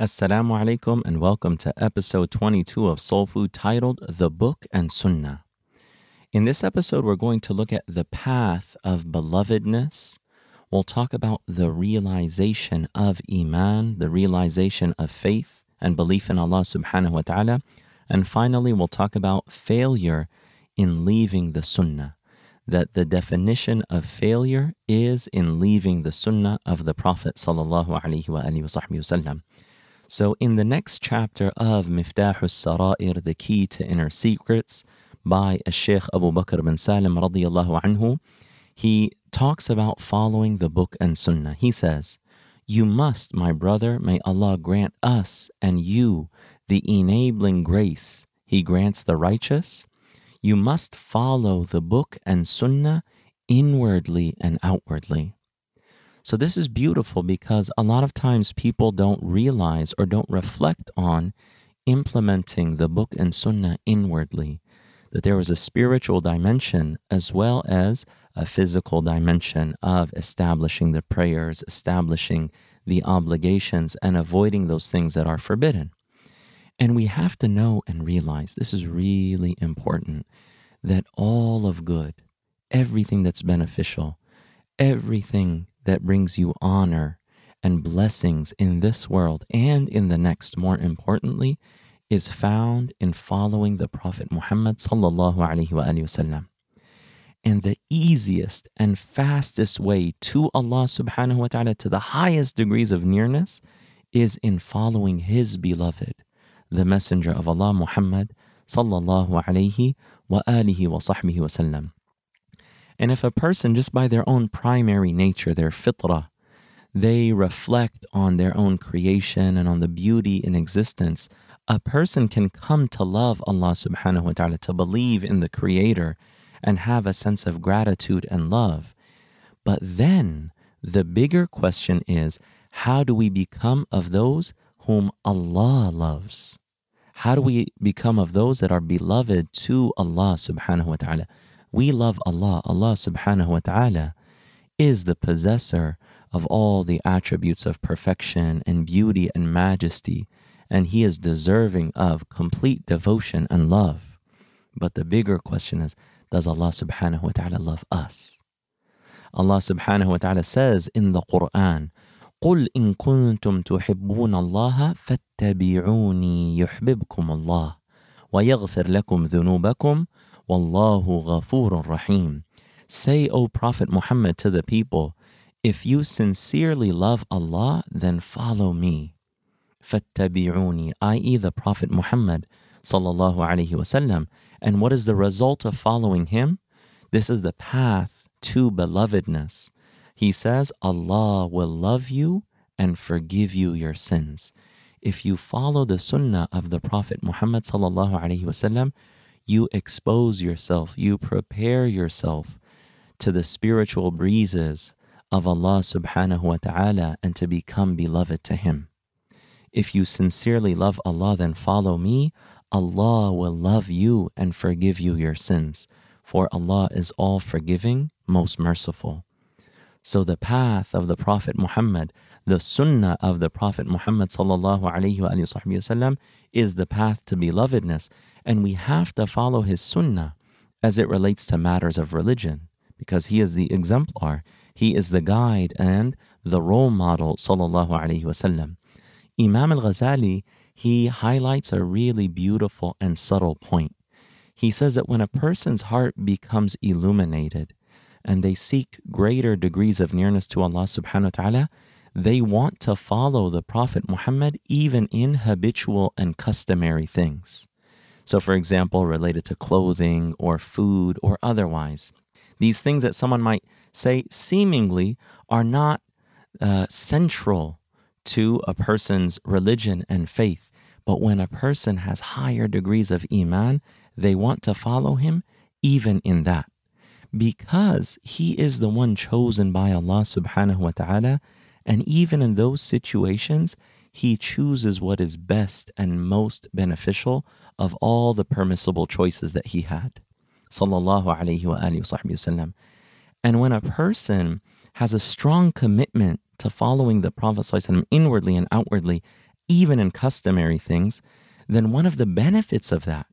Assalamu alaikum, and welcome to episode 22 of Soul Food titled The Book and Sunnah. In this episode, we're going to look at the path of belovedness. We'll talk about the realization of Iman, the realization of faith and belief in Allah subhanahu wa ta'ala. And finally, we'll talk about failure in leaving the Sunnah. That the definition of failure is in leaving the Sunnah of the Prophet sallallahu alaihi wasallam. So, in the next chapter of Miftah al-Sara'ir, the key to inner secrets, by Sheikh Abu Bakr bin Salim radiallahu anhu, he talks about following the book and sunnah. He says, You must, my brother, may Allah grant us and you the enabling grace He grants the righteous. You must follow the book and sunnah inwardly and outwardly. So, this is beautiful because a lot of times people don't realize or don't reflect on implementing the book and sunnah inwardly. That there was a spiritual dimension as well as a physical dimension of establishing the prayers, establishing the obligations, and avoiding those things that are forbidden. And we have to know and realize this is really important that all of good, everything that's beneficial, everything that brings you honor and blessings in this world and in the next, more importantly, is found in following the Prophet Muhammad sallallahu alaihi wasallam. And the easiest and fastest way to Allah subhanahu wa ta'ala to the highest degrees of nearness is in following His beloved, the Messenger of Allah Muhammad sallallahu alaihi wa alihi wa sahbihi wasallam. And if a person, just by their own primary nature, their fitrah, they reflect on their own creation and on the beauty in existence, a person can come to love Allah subhanahu wa ta'ala, to believe in the Creator and have a sense of gratitude and love. But then the bigger question is how do we become of those whom Allah loves? How do we become of those that are beloved to Allah subhanahu wa ta'ala? We love Allah. Allah subhanahu wa ta'ala is the possessor of all the attributes of perfection and beauty and majesty, and He is deserving of complete devotion and love. But the bigger question is does Allah subhanahu wa ta'ala love us? Allah subhanahu wa ta'ala says in the Quran, قل إن كنتم تحبون الله فاتبعوني يحببكم الله ويغفر لكم ذنوبكم Wallahu ghafurun rahim. Say, O Prophet Muhammad, to the people, if you sincerely love Allah, then follow me. Fattabi'uni, i.e. the Prophet Muhammad sallallahu alaihi wasallam. And what is the result of following him? This is the path to belovedness. He says, Allah will love you and forgive you your sins. If you follow the sunnah of the Prophet Muhammad sallallahu alaihi wasallam, you expose yourself, you prepare yourself to the spiritual breezes of Allah subhanahu wa ta'ala and to become beloved to Him. If you sincerely love Allah, then follow me. Allah will love you and forgive you your sins, for Allah is all forgiving, most merciful. So the path of the Prophet Muhammad, the sunnah of the Prophet Muhammad sallallahu alayhi wasallam is the path to belovedness. And we have to follow his sunnah as it relates to matters of religion because he is the exemplar, he is the guide and the role model sallallahu alayhi wasallam. Imam al-Ghazali, he highlights a really beautiful and subtle point. He says that when a person's heart becomes illuminated, and they seek greater degrees of nearness to Allah subhanahu wa ta'ala, they want to follow the Prophet Muhammad even in habitual and customary things. So, for example, related to clothing or food or otherwise, these things that someone might say seemingly are not uh, central to a person's religion and faith. But when a person has higher degrees of Iman, they want to follow him even in that. Because he is the one chosen by Allah subhanahu wa ta'ala, and even in those situations, he chooses what is best and most beneficial of all the permissible choices that he had. Sallallahu wasallam. And when a person has a strong commitment to following the Prophet inwardly and outwardly, even in customary things, then one of the benefits of that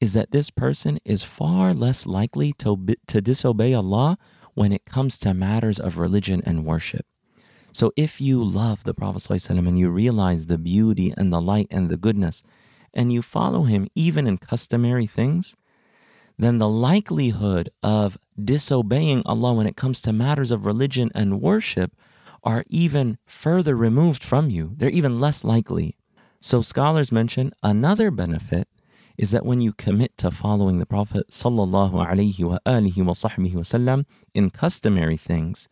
is that this person is far less likely to, to disobey Allah when it comes to matters of religion and worship. So if you love the Prophet ﷺ and you realize the beauty and the light and the goodness, and you follow him even in customary things, then the likelihood of disobeying Allah when it comes to matters of religion and worship are even further removed from you. They're even less likely. So scholars mention another benefit is that when you commit to following the Prophet sallallahu alaihi wasallam in customary things,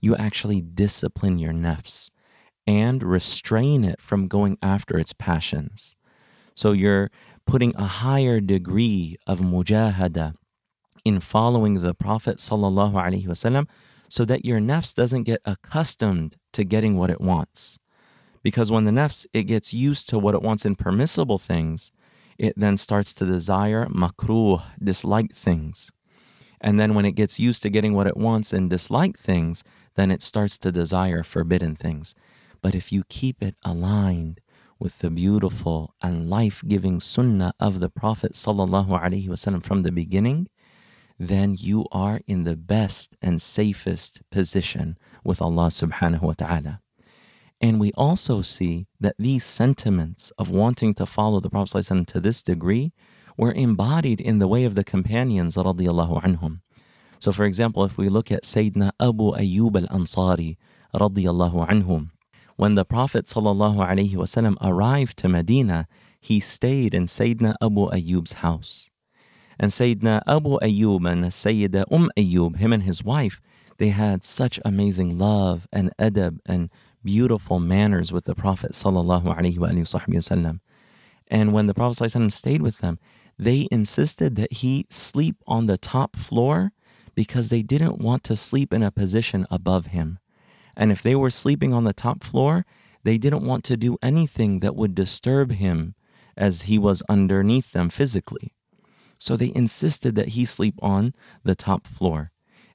you actually discipline your nafs and restrain it from going after its passions. So you're putting a higher degree of mujahada in following the Prophet sallallahu alaihi wasallam so that your nafs doesn't get accustomed to getting what it wants. Because when the nafs it gets used to what it wants in permissible things, it then starts to desire makruh, disliked things. And then when it gets used to getting what it wants and dislike things, then it starts to desire forbidden things. But if you keep it aligned with the beautiful and life giving sunnah of the Prophet ﷺ from the beginning, then you are in the best and safest position with Allah subhanahu wa ta'ala. And we also see that these sentiments of wanting to follow the Prophet ﷺ to this degree were embodied in the way of the companions anhum. So for example, if we look at Sayyidina Abu Ayyub radiallahu anhum, when the Prophet ﷺ arrived to Medina, he stayed in Sayyidina Abu Ayyub's house. And Sayyidina Abu Ayyub and Sayyida Umm Ayyub, him and his wife, they had such amazing love and adab and beautiful manners with the Prophet ﷺ. And when the Prophet ﷺ stayed with them, they insisted that he sleep on the top floor because they didn't want to sleep in a position above him. And if they were sleeping on the top floor, they didn't want to do anything that would disturb him as he was underneath them physically. So they insisted that he sleep on the top floor.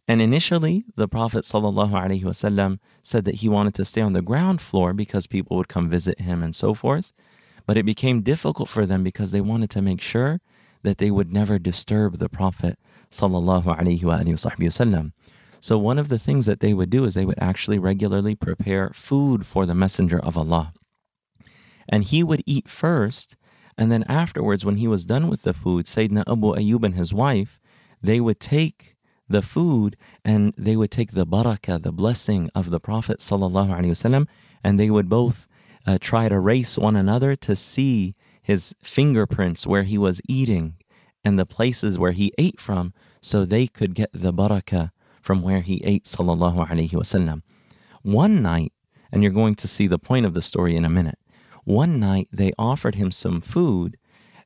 And initially, the Prophet ﷺ said that he wanted to stay on the ground floor because people would come visit him and so forth. But it became difficult for them because they wanted to make sure that they would never disturb the Prophet ﷺ. So one of the things that they would do is they would actually regularly prepare food for the Messenger of Allah. And he would eat first, and then afterwards, when he was done with the food, Sayyidina Abu Ayyub and his wife, they would take the food and they would take the barakah, the blessing of the Prophet and they would both uh, try to race one another to see his fingerprints where he was eating and the places where he ate from so they could get the barakah from where he ate sallallahu alaihi wasallam. One night, and you're going to see the point of the story in a minute. One night they offered him some food,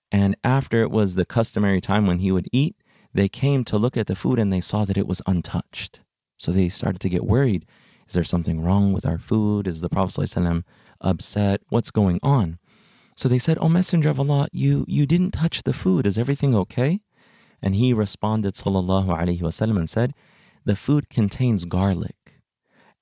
and after it was the customary time when he would eat, they came to look at the food and they saw that it was untouched. So they started to get worried. Is there something wrong with our food? Is the Prophet ﷺ upset? What's going on? So they said, "O oh, Messenger of Allah, you you didn't touch the food. Is everything okay?" And he responded, sallallahu alaihi wasallam, and said, the food contains garlic,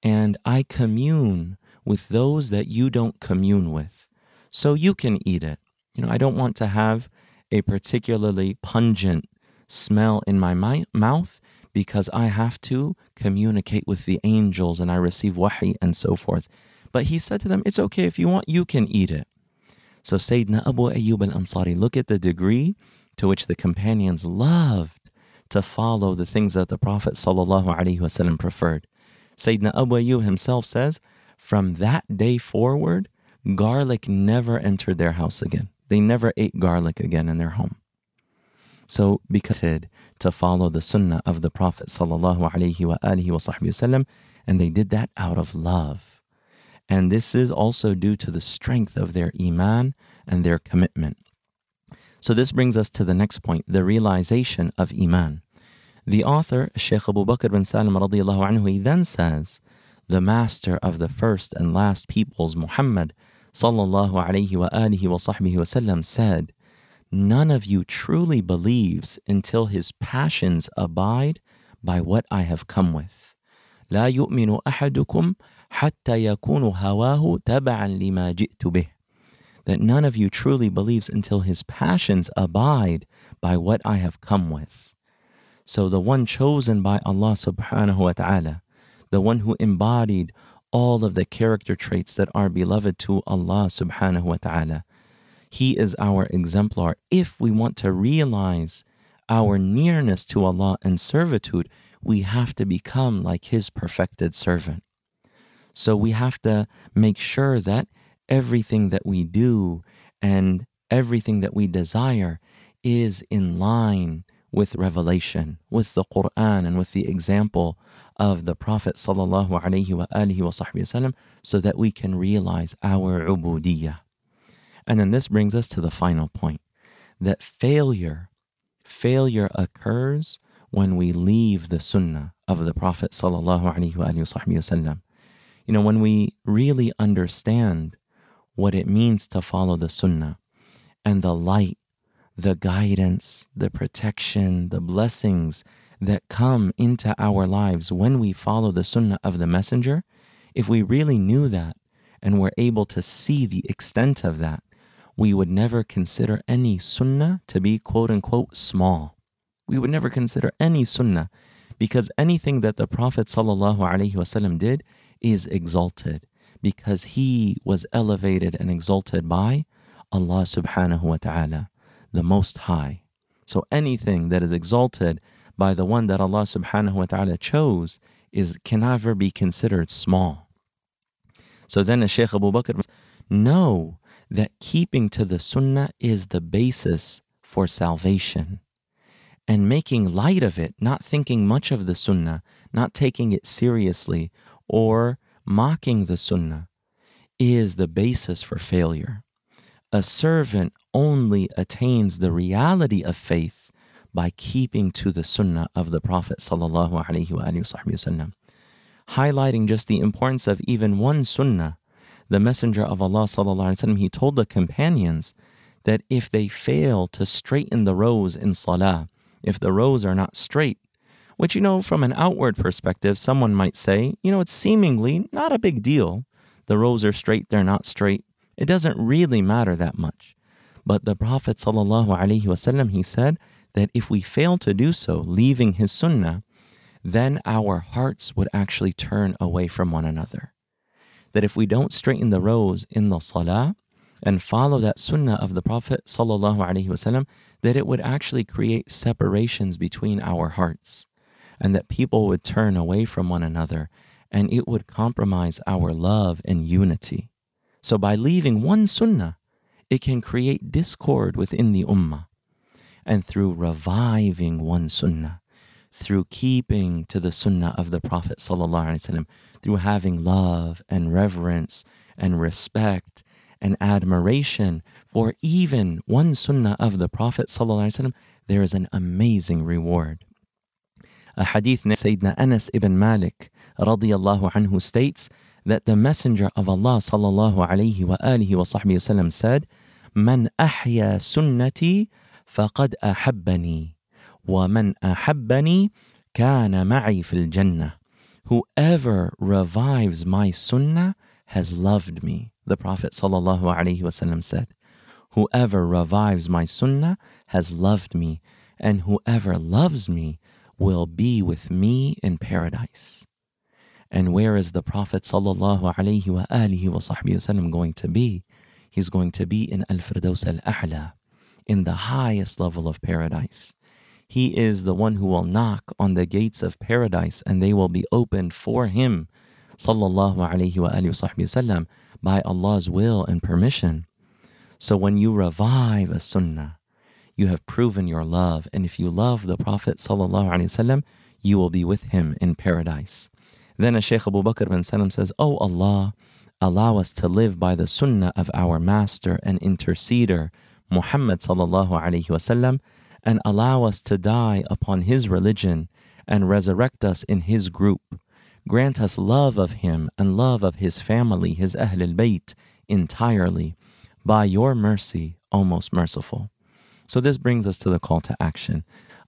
and I commune with those that you don't commune with. So you can eat it. You know, I don't want to have a particularly pungent smell in my mouth because I have to communicate with the angels and I receive wahi and so forth. But he said to them, It's okay if you want, you can eat it. So Sayyidina Abu Ayyub al Ansari, look at the degree to which the companions loved to follow the things that the Prophet preferred. Sayyidina Abu Ayyub himself says, from that day forward, garlic never entered their house again. They never ate garlic again in their home. So, because to follow the sunnah of the Prophet sallallahu alaihi wasallam, and they did that out of love. And this is also due to the strength of their iman and their commitment. So this brings us to the next point, the realization of iman. The author, Sheikh Abu Bakr bin Salim radiallahu anhu, he then says, the master of the first and last peoples, Muhammad sallallahu alayhi wa alihi wa wasallam said, None of you truly believes until his passions abide by what I have come with. لا يؤمن أحدكم حتى يكون هواه تبعا لما جئت به. That none of you truly believes until his passions abide by what I have come with. So the one chosen by Allah subhanahu wa ta'ala, the one who embodied all of the character traits that are beloved to Allah subhanahu wa ta'ala, he is our exemplar. If we want to realize our nearness to Allah and servitude, we have to become like His perfected servant. So we have to make sure that everything that we do and everything that we desire is in line with revelation, with the Quran, and with the example of the Prophet sallallahu alaihi wasallam, so that we can realize our ubudiyah. And then this brings us to the final point that failure, failure occurs when we leave the sunnah of the Prophet sallallahu alaihi wasallam. You know, when we really understand what it means to follow the sunnah and the light, the guidance, the protection, the blessings that come into our lives when we follow the sunnah of the messenger, if we really knew that and were able to see the extent of that, we would never consider any sunnah to be quote unquote small. We would never consider any sunnah because anything that the Prophet ﷺ did is exalted because he was elevated and exalted by Allah subhanahu wa ta'ala, the Most High. So anything that is exalted by the one that Allah subhanahu wa ta'ala chose is can never be considered small. So then the Shaykh Abu Bakr no, that keeping to the sunnah is the basis for salvation. And making light of it, not thinking much of the sunnah, not taking it seriously, or mocking the sunnah, is the basis for failure. A servant only attains the reality of faith by keeping to the sunnah of the Prophet highlighting just the importance of even one sunnah the Messenger of Allah وسلم, he told the companions that if they fail to straighten the rows in salah, if the rows are not straight, which you know from an outward perspective, someone might say, you know, it's seemingly not a big deal. The rows are straight, they're not straight. It doesn't really matter that much. But the Prophet ﷺ, he said that if we fail to do so, leaving his sunnah, then our hearts would actually turn away from one another that if we don't straighten the rows in the salah and follow that sunnah of the Prophet wasallam, that it would actually create separations between our hearts and that people would turn away from one another and it would compromise our love and unity. So by leaving one sunnah, it can create discord within the ummah. And through reviving one sunnah, through keeping to the sunnah of the Prophet through having love and reverence and respect and admiration for even one sunnah of the Prophet there is an amazing reward. A hadith Sayyidina Anas ibn Malik anhu states that the Messenger of Allah sallallahu wa wa said, "Man ahya sunnati faqad ahabbani." وَمَنْ أَحَبَّنِي كَانَ مَعِي فِي الْجَنَّةِ Whoever revives my sunnah has loved me. The Prophet ﷺ said, Whoever revives my sunnah has loved me, and whoever loves me will be with me in paradise. And where is the Prophet ﷺ going to be? He's going to be in Al-Firdaus Al-A'la, in the highest level of paradise. He is the one who will knock on the gates of paradise and they will be opened for him, sallallahu alayhi wa by Allah's will and permission. So when you revive a sunnah, you have proven your love. And if you love the Prophet sallallahu alayhi wasallam, you will be with him in paradise. Then a Shaykh Abu Bakr bin Salim says, Oh Allah, Allow us to live by the sunnah of our master and interceder, Muhammad sallallahu alaihi wasallam, and allow us to die upon his religion and resurrect us in his group. Grant us love of him and love of his family, his Ahl al Bayt, entirely. By your mercy, O most merciful. So, this brings us to the call to action.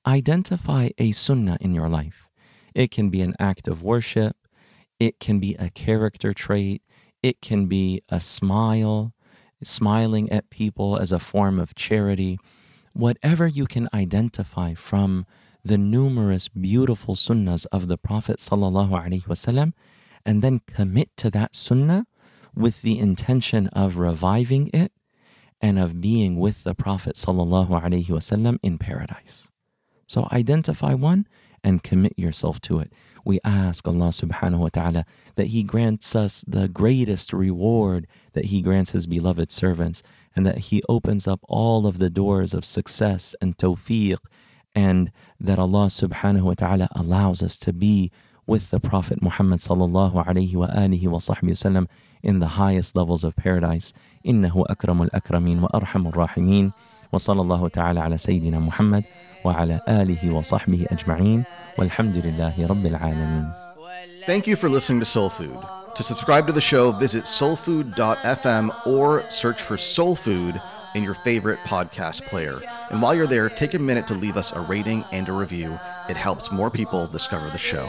Identify a sunnah in your life. It can be an act of worship, it can be a character trait, it can be a smile, smiling at people as a form of charity. Whatever you can identify from the numerous beautiful sunnahs of the Prophet and then commit to that sunnah with the intention of reviving it and of being with the Prophet in paradise. So identify one and commit yourself to it. We ask Allah subhanahu wa ta'ala that He grants us the greatest reward that He grants His beloved servants and that He opens up all of the doors of success and tawfiq and that Allah subhanahu wa ta'ala allows us to be with the Prophet Muhammad sallallahu alayhi wa alihi wa sahbihi wasallam in the highest levels of paradise. إنه أكرم الأكرمين وأرحم الراحمين وصلى الله تعالى على سيدنا محمد وعلى آله وصحبه أجمعين والحمد لله رب العالمين. Thank you for listening to Soul Food. To subscribe to the show, visit soulfood.fm or search for Soul Food in your favorite podcast player. And while you're there, take a minute to leave us a rating and a review. It helps more people discover the show.